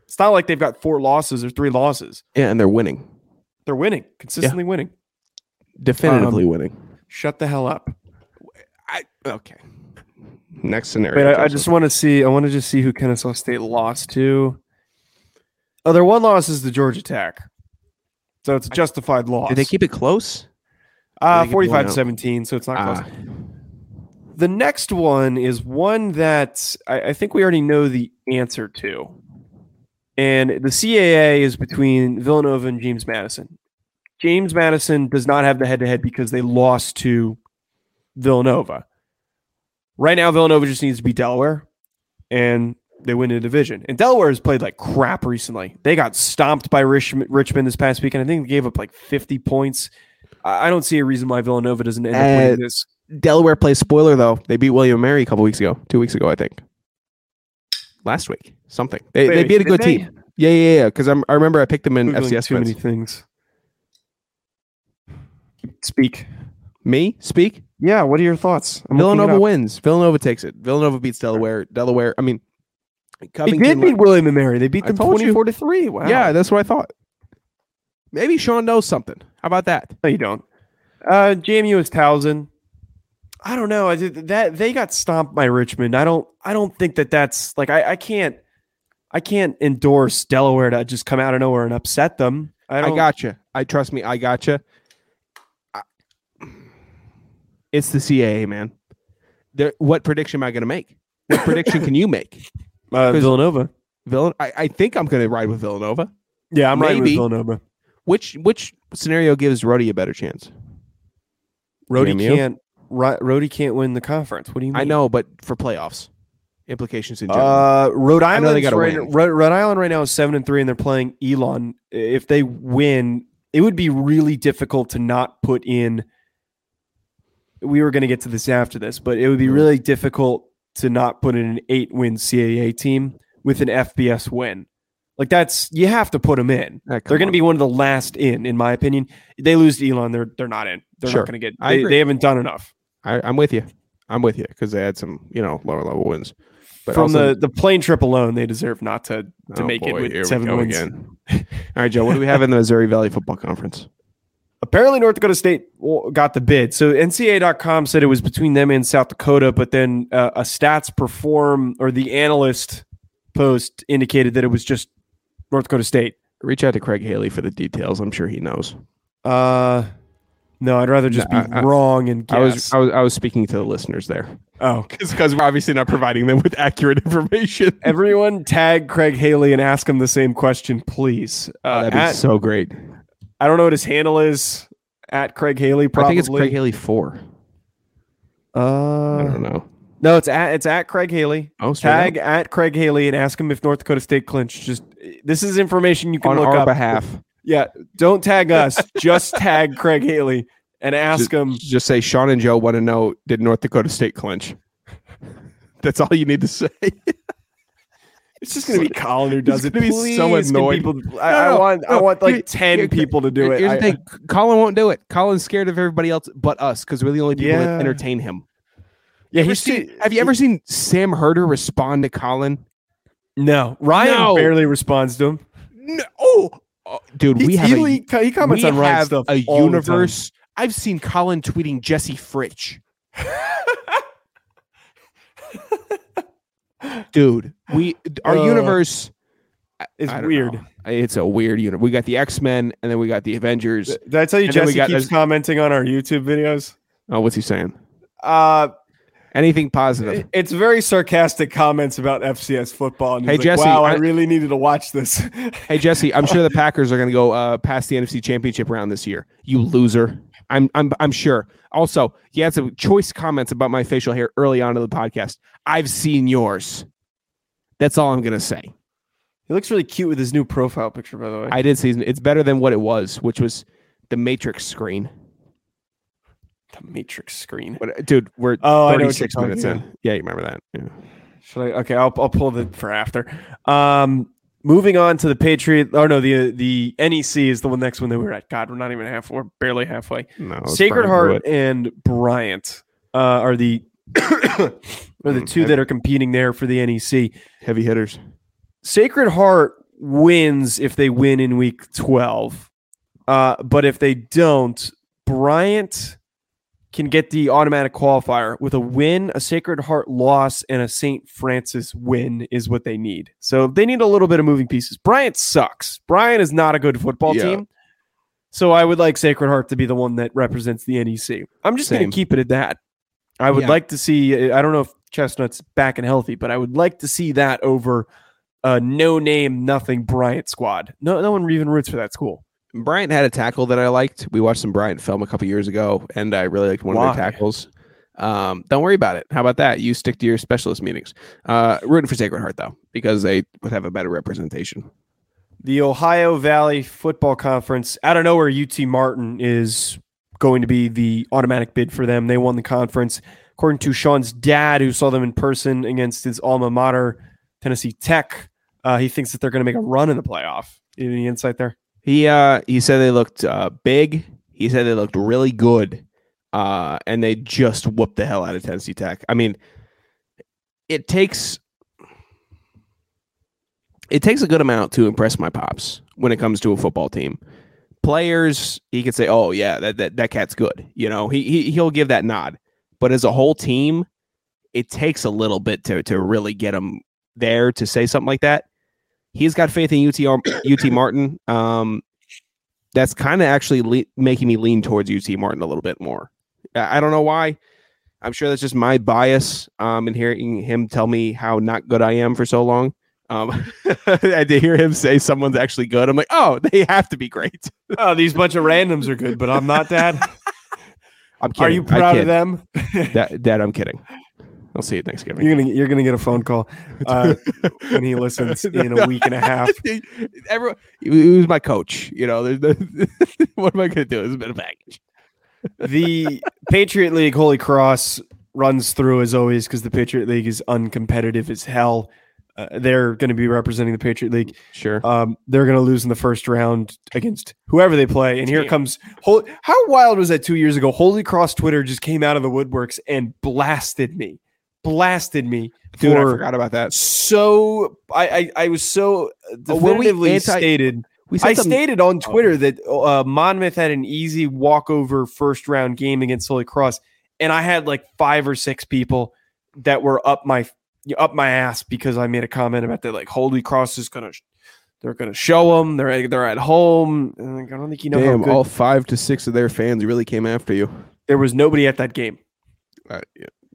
It's not like they've got four losses or three losses. Yeah, and they're winning. They're winning, consistently winning. Definitively winning. Shut the hell up. I okay. Next scenario. Wait, I, I just want to see. I want to just see who Kennesaw State lost to. Oh, their one loss is the Georgia Tech, so it's a justified loss. Did they keep it close? uh, did they get blown forty-five to seventeen? So it's not close. Ah, The next one is one that I, I think we already know the answer to, and the CAA is between Villanova and James Madison. James Madison does not have the head-to-head because they lost to Villanova. Right now, Villanova just needs to beat Delaware, and they win the division. And Delaware has played like crap recently. They got stomped by Richmond, Richmond this past weekend. I think they gave up like 50 points. I I don't see a reason why Villanova doesn't end up Uh, winning this. Delaware plays spoiler though. They beat William Mary a couple weeks ago, two weeks ago, I think. Last week, something. They, they beat a good they? team. Yeah, yeah, yeah. Because I remember I picked them in Googling FCS too many things. Speak. Me speak. Yeah, what are your thoughts? I'm Villanova wins. Villanova takes it. Villanova beats Delaware. Delaware. I mean, They Covington. did beat William and Mary. They beat them you. 24 to 3. Wow. Yeah, that's what I thought. Maybe Sean knows something. How about that? No, you don't. Uh, JMU is Towson. I don't know. I did that they got stomped by Richmond. I don't. I don't think that that's like I. I can't. I can't endorse Delaware to just come out of nowhere and upset them. I, I, don't, gotcha. I trust me. I gotcha. I- It's the CAA, man. There, what prediction am I going to make? What prediction can you make? uh, 'cause- Villanova. Villan- I, I think I'm going to ride with Villanova. Yeah, I'm right with. Villanova. Which which scenario gives Rhodey a better chance? Rhodey can't. Ro- Rhodey can't win the conference. What do you mean? I know, but for playoffs, implications in general. Uh, Rhode I know they Island. Right. Rhode, Rhode Island right now is seven and three, and they're playing Elon. If they win, it would be really difficult to not put in. We were going to get to this after this, but it would be Mhm. really difficult to not put in an eight-win CAA team with an FBS win. Like that's you have to put them in. They're going to be one of the last in, in my opinion. They lose to Elon, they're they're not in. They're Sure. not going to get. They, they haven't done enough. I, I'm with you. I'm with you because they had some, you know, lower level wins. But From also- the the plane trip alone, they deserve not to to Oh, make it with seven wins. again. All right, Joe. What do we have in the Missouri Valley Football Conference? apparently North Dakota State got the bid. So NCAA.com said it was between them and South Dakota, but then uh, a stats perform or the analyst post indicated that it was just North Dakota State. Reach out to Craig Haley for the details. I'm sure he knows. Uh, no, I'd rather just No, be I- wrong and guess. I was, I was I was speaking to the listeners there oh, because we're obviously not providing them with accurate information. everyone tag Craig Haley and ask him the same question, please. Uh, Oh, That'd be at- so great. I don't know what his handle is. At Craig Haley, probably. I think it's Craig Haley four. Uh, I don't know. no, it's at it's at Craig Haley. Oh, tag up? at Craig Haley and ask him if North Dakota State clinched. Just this is information you can on look our up. behalf. Yeah, don't tag us. just tag Craig Haley and ask Just, him. just say Sean and Joe want to know did North Dakota State clinch? That's all you need to say. It's just gonna be Colin who does it. be so Please, annoyed. People, I, No, I no, want. I want like here- ten here- people to do it. Here's I- the thing: Colin won't do it. Colin's scared of everybody else but us because we're the only people Yeah. that entertain him. yeah, he's seen- too, have you ever seen Sam Herder respond to Colin? No, Ryan No. barely responds to him. No, oh, dude, we have he, a, he, comments on Ryan stuff a all the time. universe. I've seen Colin tweeting Jesse Fritch. Dude, we our Uh, universe is weird. know. It's a weird universe. We got the X Men, and then we got the Avengers. Did I tell you And Jesse keeps commenting on our YouTube videos? Oh, what's he saying? Uh, Anything positive? it's very sarcastic comments about FCS football. And Hey, like, Jesse, wow, I, I- really needed to watch this. Hey Jesse, I'm sure the Packers are going to go uh, past the NFC Championship round this year. You loser. I'm I'm I'm sure. Also, he had some choice comments about my facial hair early on in the podcast. I've seen yours. That's all I'm going to say. he looks really cute with his new profile picture, by the way. I did see it's better than what it was, which was the Matrix screen. The Matrix screen. But, dude, we're Oh, I know what 36 minutes in. Yeah, you remember that? Yeah. Should I? Okay, I'll I'll pull the for after. Um, moving on to the Patriot. Oh no, the the NEC is the one next one that we're at. God, we're not even half. We're barely halfway. No, Sacred Heart and Bryant uh, are the are the Mm, two that are competing there for the NEC. heavy hitters. Sacred Heart wins if they win in week 12. Uh, but if they don't, Bryant can get the automatic qualifier with a win, a Sacred Heart loss, and a St. Francis win is what they need. So they need a little bit of moving pieces. Bryant sucks. Bryant is not a good football Yeah. team. So I would like Sacred Heart to be the one that represents the NEC. I'm just going to keep it at that. I would Yeah. like to see, I don't know if Chestnut's back and healthy, but I would like to see that over a no name, nothing Bryant squad. No, no one even roots for that school. Bryant had a tackle that I liked. We watched some Bryant film a couple years ago, and I really liked one of Why? their tackles. Um, don't worry about it. How about that? You stick to your specialist meetings. Uh, rooting for Sacred Heart though, because they would have a better representation. The Ohio Valley Football Conference, out of nowhere, UT Martin is going to be the automatic bid for them. They won the conference. According to Sean's dad, who saw them in person against his alma mater, Tennessee Tech, uh, he thinks that they're going to make a run in the playoff. Any insight there? He uh he said they looked uh, big. He said they looked really good, uh, and they just whooped the hell out of Tennessee Tech. I mean, it takes it takes a good amount to impress my pops when it comes to a football team. Players, he could say, "Oh yeah, that that, that cat's good." You know, he, he he'll give that nod. But as a whole team, it takes a little bit to to really get them there to say something like that. He's got faith in UT UT Martin. Um, that's kind of actually le- making me lean towards UT Martin a little bit more. I I don't know why. I'm sure that's just my bias um, in hearing him tell me how not good I am for so long. Um, to hear him say someone's actually good, I'm like, oh, they have to be great. Oh, these bunch of randoms are good, but I'm not, Dad. I'm kidding. Are you proud of them? Dad, Dad, I'm kidding. I'll see you Thanksgiving. You're gonna you're gonna get a phone call uh, when he listens in a week and a half. Everyone, he was my coach. You know, there's no, what am I going to do? It's a bit of baggage. The Patriot League Holy Cross runs through as always because the Patriot League is uncompetitive as hell. Uh, they're going to be representing the Patriot League. Sure. Um, they're going to lose in the first round against whoever they play. And here Damn. comes Hol- how wild was that two years ago? Holy Cross Twitter just came out of the woodworks and blasted me, blasted me Dude, I forgot about that. so. I I, I was so Oh, we definitively anti- stated. We I them- stated on Twitter that uh, Monmouth had an easy walkover first round game against Holy Cross, and I had like five or six people that were up my up my ass because I made a comment about that. Like Holy Cross is gonna, they're gonna show them. They're they're at home. Like, I don't think you know Damn, all five to six of their fans really came after you. there was nobody at that game. Uh.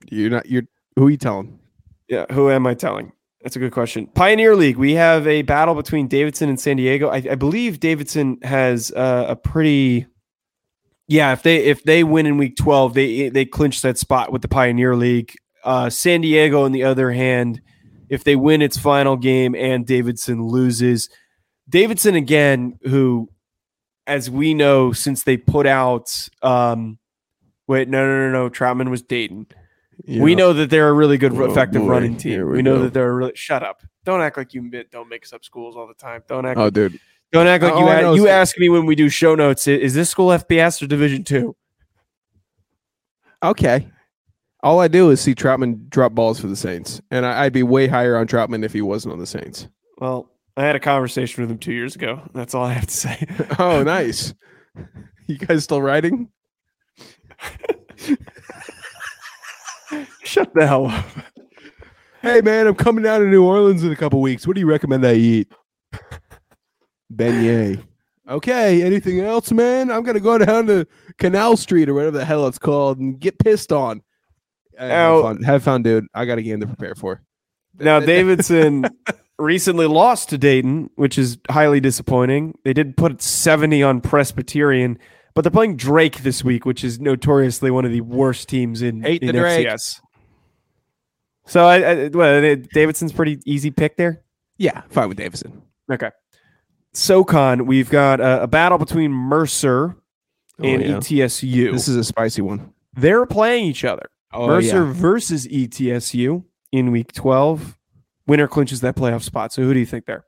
You're not. You're. Who are you telling? Yeah, who am I telling? That's a good question. Pioneer League, we have a battle between Davidson and San Diego. I, I believe Davidson has uh, a pretty, yeah. If they if they win in Week Twelve, they they clinch that spot with the Pioneer League. Uh, San Diego, on the other hand, if they win its final game and Davidson loses, Davidson again, who, as we know, since they put out, um, wait, no, no, no, no, Trautman was Dayton. We Yeah. know that they're a really good, Oh, effective boy. running team. we We, know go. that they're a really. Shut up! Don't act like you don't mix up schools all the time. Don't act. Oh, like, dude. don't act like all you. You ask me when we do show notes. Is this school FBS or Division Two? Okay. All I do is see Trautman drop balls for the Saints, and I, I'd be way higher on Trautman if he wasn't on the Saints. Well, I had a conversation with him two years ago. That's all I have to say. Oh, nice. You guys still riding? Shut the hell up. Hey, man, I'm coming down to New Orleans in a couple weeks. What do you recommend I eat? Beignet. Okay. Anything else, man? I'm gonna go down to Canal Street or whatever the hell it's called and get pissed on. Have fun, have fun, dude. I got a game to prepare for. Now Davidson recently lost to Dayton, which is highly disappointing. They did put 70 on Presbyterian, but they're playing Drake this week, which is notoriously one of the worst teams in, Hate the in Drake. FCS. So I, I well, uh, Davidson's pretty easy pick there. Yeah, fine with Davidson. Okay. SoCon, we've got a, a battle between Mercer and E yeah. ETSU. This is a spicy one. They're playing each other. Oh, Mercer yeah. versus ETSU in week 12. Winner clinches that playoff spot. So who do you think there?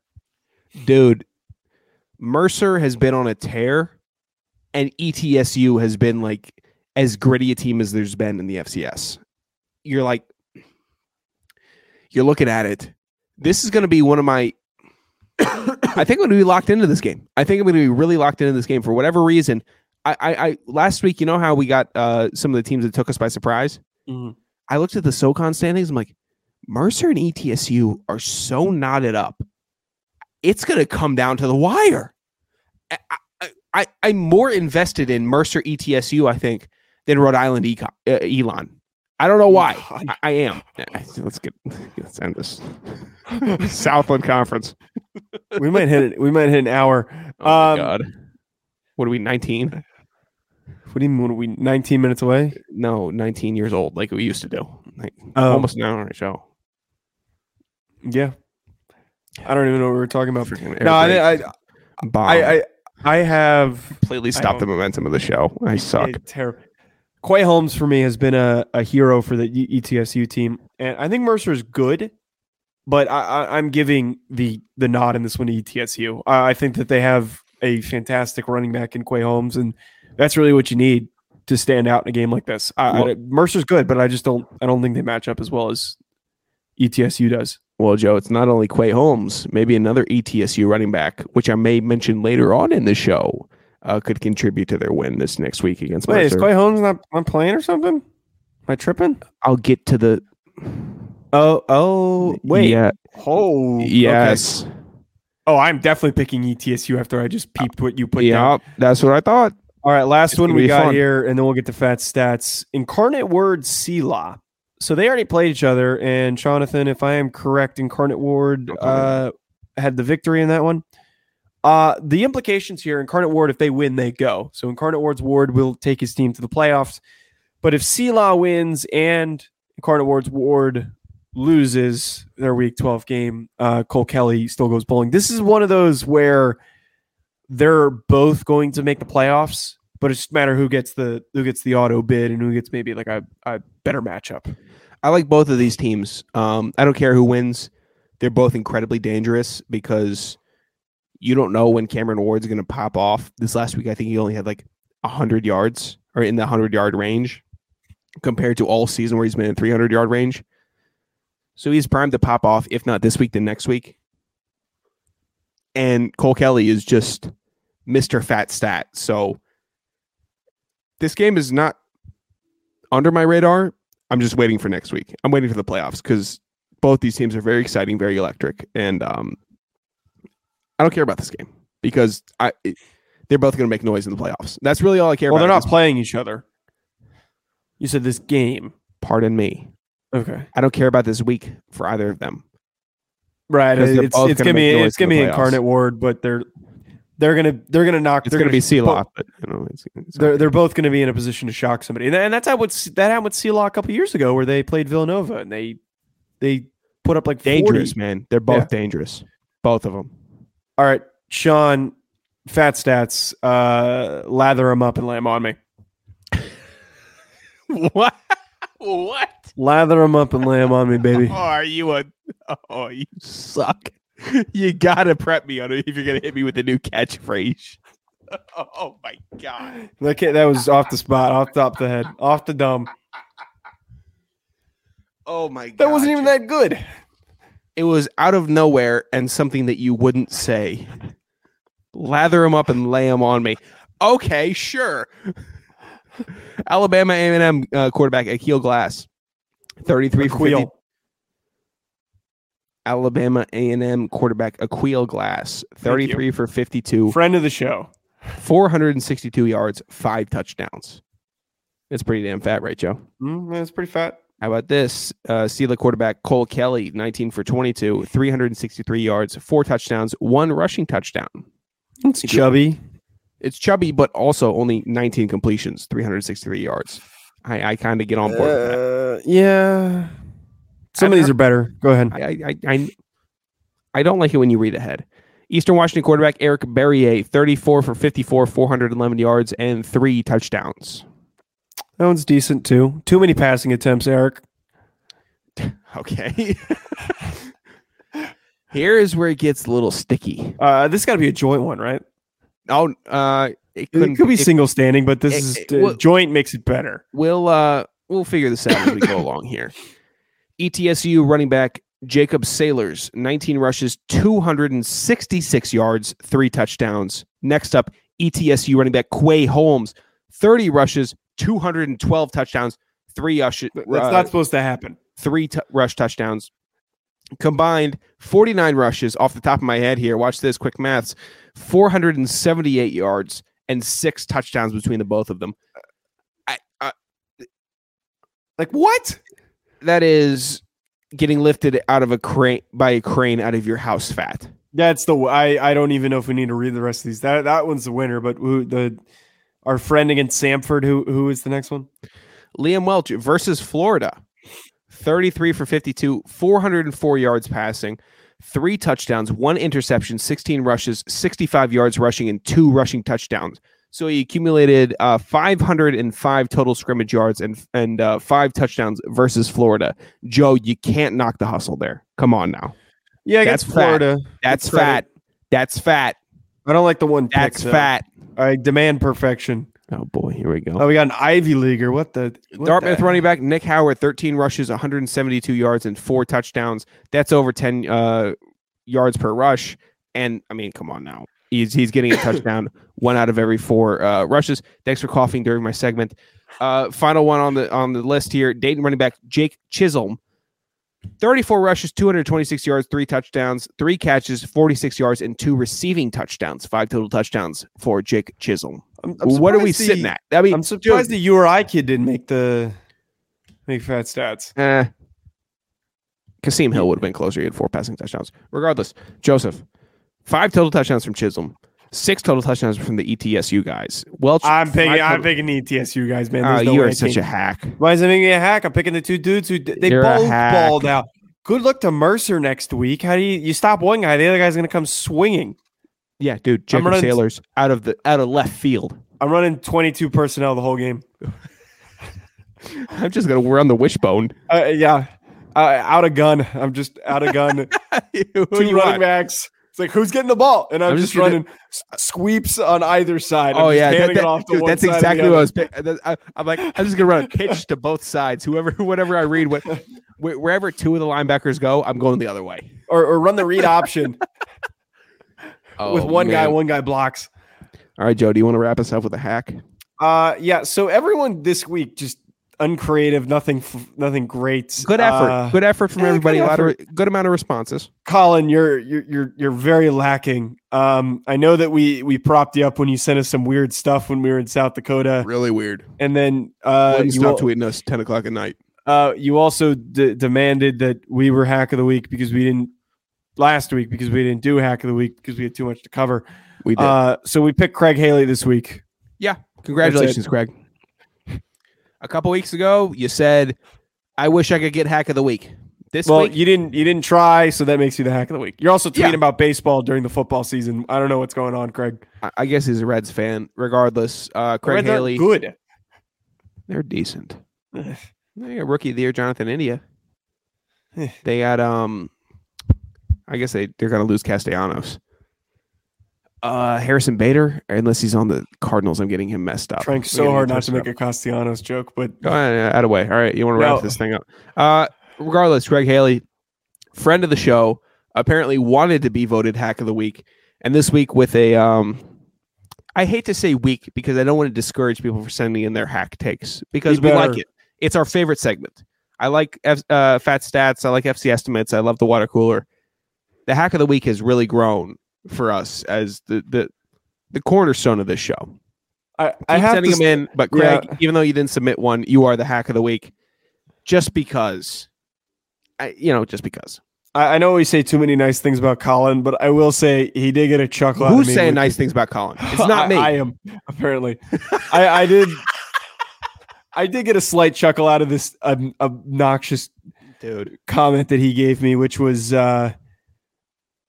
dude. Mercer has been on a tear, and ETSU has been like as gritty a team as there's been in the FCS. You're like, you're looking at it. This is going to be one of my. I think I'm going to be locked into this game. I think I'm going to be really locked into this game for whatever reason. I, I, I last week, you know how we got uh, some of the teams that took us by surprise. I looked at the SoCon standings. I'm like, Mercer and ETSU are so knotted up. It's going to come down to the wire. I, I, I, I'm more invested in Mercer ETSU, I think, than Rhode Island Econ, uh, Elon. I don't know why. I, I am. Let's get let's end this. Southland Conference. we might hit it. We might hit an hour. Oh my Um, god. What are we? 19? What do you mean? What are we 19 minutes away? No, 19 years old, like we used to do. Like Oh. almost an hour on a show. Yeah. I don't even know what we were talking about. Freaking No, I, I. I, I, I have completely stopped the momentum of the show. I suck. a terror. Quay Holmes for me has been a, a hero for the ETSU team, and I think Mercer is good, but I, I, I'm giving the the nod in this one to ETSU. I, I think that they have a fantastic running back in Quay Holmes, and that's really what you need to stand out in a game like this. I, I- Mercer's good, but I just don't I don't think they match up as well as ETSU does. Well, Joe, it's not only Quay Holmes, maybe another ETSU running back, which I may mention later on in the show, uh, could contribute to their win this next week against Wait, is Mercer. Quay Holmes not, not playing or something? Am I tripping? I'll get to the Oh, oh, wait. Yeah, Oh, okay. yes, Oh, I'm definitely picking ETSU after I just peeped what you put down. yeah. That's what I thought. All right, last It's one we got fun. here, and then we'll get to fat stats. Incarnate Word Sela. So they already played each other, and Jonathan, if I am correct, Incarnate Word Don't tell me. uh, had the victory in that one. Uh, the implications here, Incarnate Word, if they win, they go. So Incarnate Word's Ward will take his team to the playoffs. But if Sela wins and Incarnate Word's Ward loses their Week 12 game. Uh, Cole Kelley still goes bowling. This is one of those where they're both going to make the playoffs, but it's just a matter who gets the who gets the auto bid and who gets maybe like a, a better matchup. I like both of these teams. Um, I don't care who wins. They're both incredibly dangerous because you don't know when Cameron Ward's going to pop off. This last week, I think he only had like 100 yards or in the 100 yard range compared to all season where he's been in 300 yard range. So he's primed to pop off, if not this week, then next week. And Cole Kelley is just Mr. Fat Stat. So this game is not under my radar. I'm just waiting for next week. I'm waiting for the playoffs because both these teams are very exciting, very electric, and um, I don't care about this game because I it, they're both going to make noise in the playoffs. That's really all I care Well, about. they're not playing each other. You said this game. Pardon me. Okay. I don't care about this week for either of them. Right. It's, it's gonna gonna be it's gonna be. Incarnate Word, but they're they're gonna they're gonna knock. It's they're going to be Sealock, but you know, it's, it's they're they're both going to be in a position to shock somebody, and, and that's how what that happened with Sealaw a couple years ago, where they played Villanova and they they put up like 40. dangerous, man. They're both Yeah. dangerous, both of them. All right, Sean, fat stats, uh, lather them up and lay them on me. what? What? Lather them up and lay them on me, baby. Oh, are you a? Oh, you suck. You gotta prep me on it if you're gonna hit me with a new catchphrase. Oh my god! That ca- that was off the spot, off the top of the head, off the dome. Oh my god! That wasn't even that good. It was out of nowhere and something that you wouldn't say. Lather them up and lay them on me. Okay, sure. Alabama A&M uh, quarterback Aqeel Glass, thirty-three for 50, Alabama A&M quarterback Aqeel Glass, 33 for 52, Friend of the show. 462 yards, five touchdowns. It's pretty damn fat, right, Joe? Mm, that's pretty fat. How about this? Uh, Steeler quarterback Cole Kelley, 19 for 22, 363 yards, four touchdowns, one rushing touchdown. It's chubby. It's chubby, but also only 19 completions, 363 yards. I, I kind of get on board with that. Uh, yeah. Some of these are better. Go ahead. I, I, I, I, don't like it when you read ahead. Eastern Washington quarterback Eric Barriere, 34 for 54, 411 yards, and three touchdowns. That one's decent too. Too many passing attempts, Eric. Okay. Here is where it gets a little sticky. Uh, this got to be a joint one, right? Oh, uh, it, It couldn't- be it- single standing, but this it- is well- joint makes it better. We'll uh we'll figure this out as we go along here. ETSU running back Jacob Saylors, 19 rushes, 266 yards, three touchdowns. Next up, ETSU running back Quay Holmes, 30 rushes, 212 touchdowns, three That's uh, not supposed to happen. three t- rush touchdowns. Combined 49 rushes off the top of my head here. Watch this quick maths 478 yards and six touchdowns between the both of them. I, I, Like what? that is getting lifted out of a crane by a crane out of your house fat. That's the I. I don't even know if we need to read the rest of these. That that one's the winner. But the our friend against Samford? Who who is the next one? Liam Welch versus Florida. 33 for 52, 404 yards passing, three touchdowns, one interception, 16 rushes, 65 yards rushing, and two rushing touchdowns. So he accumulated uh, 505 total scrimmage yards and and uh, five touchdowns versus Florida. Joe, you can't knock the hustle there. Come on now. Yeah, That's Florida. That's fat. That's fat. I don't like the one. That's though. fat. I demand perfection. Oh boy, here we go. Oh, we got an Ivy leaguer. What the what Dartmouth the- running back Nick Howard, 13 rushes, 172 yards, and four touchdowns. That's over 10 uh, yards per rush. And I mean, come on now. He's he's getting a touchdown one out of every four uh, rushes. Thanks for coughing during my segment. Uh, final one on the on the list here: Dayton running back Jake Chisholm, 34 rushes, 226 yards, three touchdowns, three catches, 46 yards, and two receiving touchdowns. Five total touchdowns for Jake Chisholm. I'm, I'm what are we surprised sitting at? I mean, I'm surprised the URI kid didn't make the make fat stats. Eh. Kasim Hill would have been closer. He had four passing touchdowns. Regardless, Joseph, five total touchdowns from Chisholm, Six total touchdowns from the ETSU guys. Welch, I'm picking. I'm picking the ETSU guys, man. There's no you are such a hack. Why is it making me a hack? I'm picking the two dudes who they You're both balled out. Good luck to Mercer next week. How do you you stop one guy? The other guy's gonna come swinging. Yeah, dude. Jacob running- Saylors out of the out of left field. I'm running 22 personnel the whole game. I'm just gonna run the wishbone. Uh, yeah, uh, out of gun. I'm just out of gun. Two running want? backs. It's like who's getting the ball, and I'm, I'm just, just gonna- running sweeps on either side. I'm Oh yeah, that- that- off dude, that's side or the exactly what I was. pick- I, I'm like, I'm just gonna run a pitch to both sides. Whoever, whatever I read, what, wherever two of the linebackers go, I'm going the other way. or, or run the read option with Oh, one guy. One guy blocks. All right, Joe. Do you want to wrap us up with a hack? Uh, yeah. So everyone this week just uncreative, nothing, f- nothing great. Good effort. Uh, good effort from yeah, everybody. good A lot of, good amount of responses. Colin, you're you're you're you're very lacking. Um, I know that we we propped you up when you sent us some weird stuff when we were in South Dakota, Really weird. and then uh, Wouldn't you, stop al- tweeting us ten o'clock at night. uh, you also d- demanded that we were hack of the week because we didn't last week because we didn't do hack of the week because we had too much to cover. We did. Uh, so we picked Craig Haley this week. yeah. Congratulations, Craig. A couple weeks ago, you said, "I wish I could get hack of the week." This Well, week, you didn't you didn't try, so that makes you the hack of the week. You're also tweeting Yeah. about baseball during the football season. I don't know what's going on, Craig. I- I guess he's a Reds fan. Regardless, uh, Craig Haley, good. they're decent. They got rookie of the year, Jonathan India. They got um, I guess they they're gonna lose Castellanos. Uh, Harrison Bader, unless he's on the Cardinals, I'm getting him messed up. Trying so hard not to make up. a Castellanos joke, but Go ahead, out of way. All right, you want to wrap No. this thing up? Uh, regardless, Greg Haley, friend of the show, apparently wanted to be voted hack of the week, and this week with a um, I hate to say week because I don't want to discourage people for sending in their hack takes because Be we like it. It's our favorite segment. I like F, uh, fat stats. I like FC estimates. I love the water cooler. The hack of the week has really grown for us as the the the cornerstone of this show. I, Keep I have sending to them in, but Craig, Yeah. even though you didn't submit one, you are the hack of the week, just because. I, you know, just because. I, I know we say too many nice things about Colin, but I will say he did get a chuckle. out of Who's me saying nice things about Colin? It's not I- me. I, am apparently. I, I did. I did get a slight chuckle out of this um, obnoxious dude. comment that he gave me, which was. uh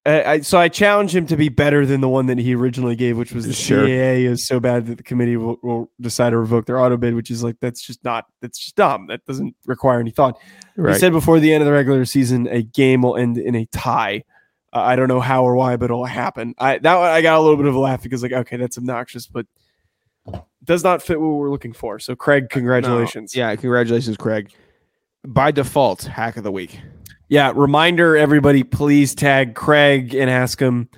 I, I, so I challenge him to be better than the one that he originally gave, which was the Sure. CAA is so bad that the committee will, will decide to revoke their auto bid, which is like that's just not that's just dumb. That doesn't require any thought. Right. He said before the end of the regular season, a game will end in a tie. Uh, I don't know how or why, but it'll happen. I that one, I got a little bit of a laugh because like, okay, that's obnoxious, but does not fit what we're looking for. So, Craig, congratulations. No. Yeah, congratulations, Craig. By default, hack of the week. Yeah. Reminder, everybody, please tag Craig and ask him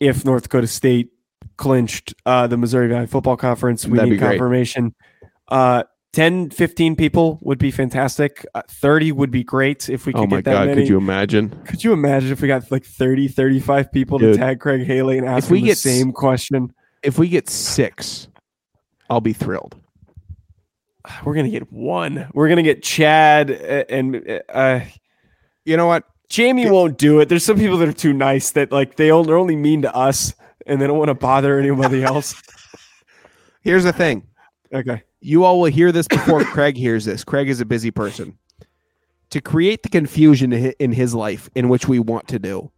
if North Dakota State clinched uh, the Missouri Valley Football Conference. We That'd need confirmation. Uh, 10, 15 people would be fantastic. Uh, 30 would be great if we could get. Oh my get that god, many. could you imagine? Could you imagine if we got like 30, 35 people Dude. to tag Craig Haley and ask If we the get s- same question? If we get six, I'll be thrilled. We're going to get one. We're going to get Chad uh, and uh, You know what? Jamie won't do it. There's some people that are too nice that like they only, they're only mean to us and they don't want to bother anybody else. Here's the thing. Okay. You all will hear this before Craig hears this. Craig is a busy person. To create the confusion in his life in which we want to do,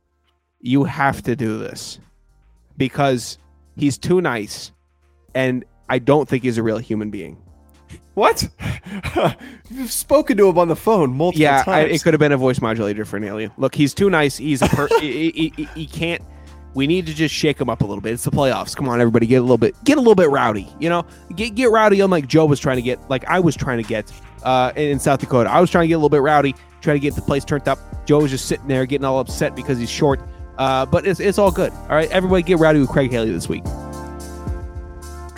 you have to do this because he's too nice and I don't think he's a real human being. What? You've spoken to him on the phone multiple Yeah, times. it could have been a voice modulator for an alien. Look, he's too nice. He's a per- he, he- he- he can't. We need to just shake him up a little bit. It's the playoffs. Come on, everybody, get a little bit, get a little bit rowdy. You know, get get rowdy. Unlike Joe was trying to get, like I was trying to get uh, in in South Dakota. I was trying to get a little bit rowdy, trying to get the place turned up. Joe was just sitting there getting all upset because he's short. Uh, but it's it's all good. All right, everybody, get rowdy with Craig Haley this week.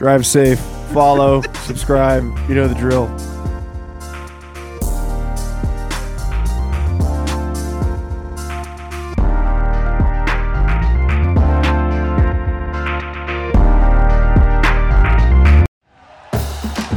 Drive safe. Follow. subscribe. You know the drill.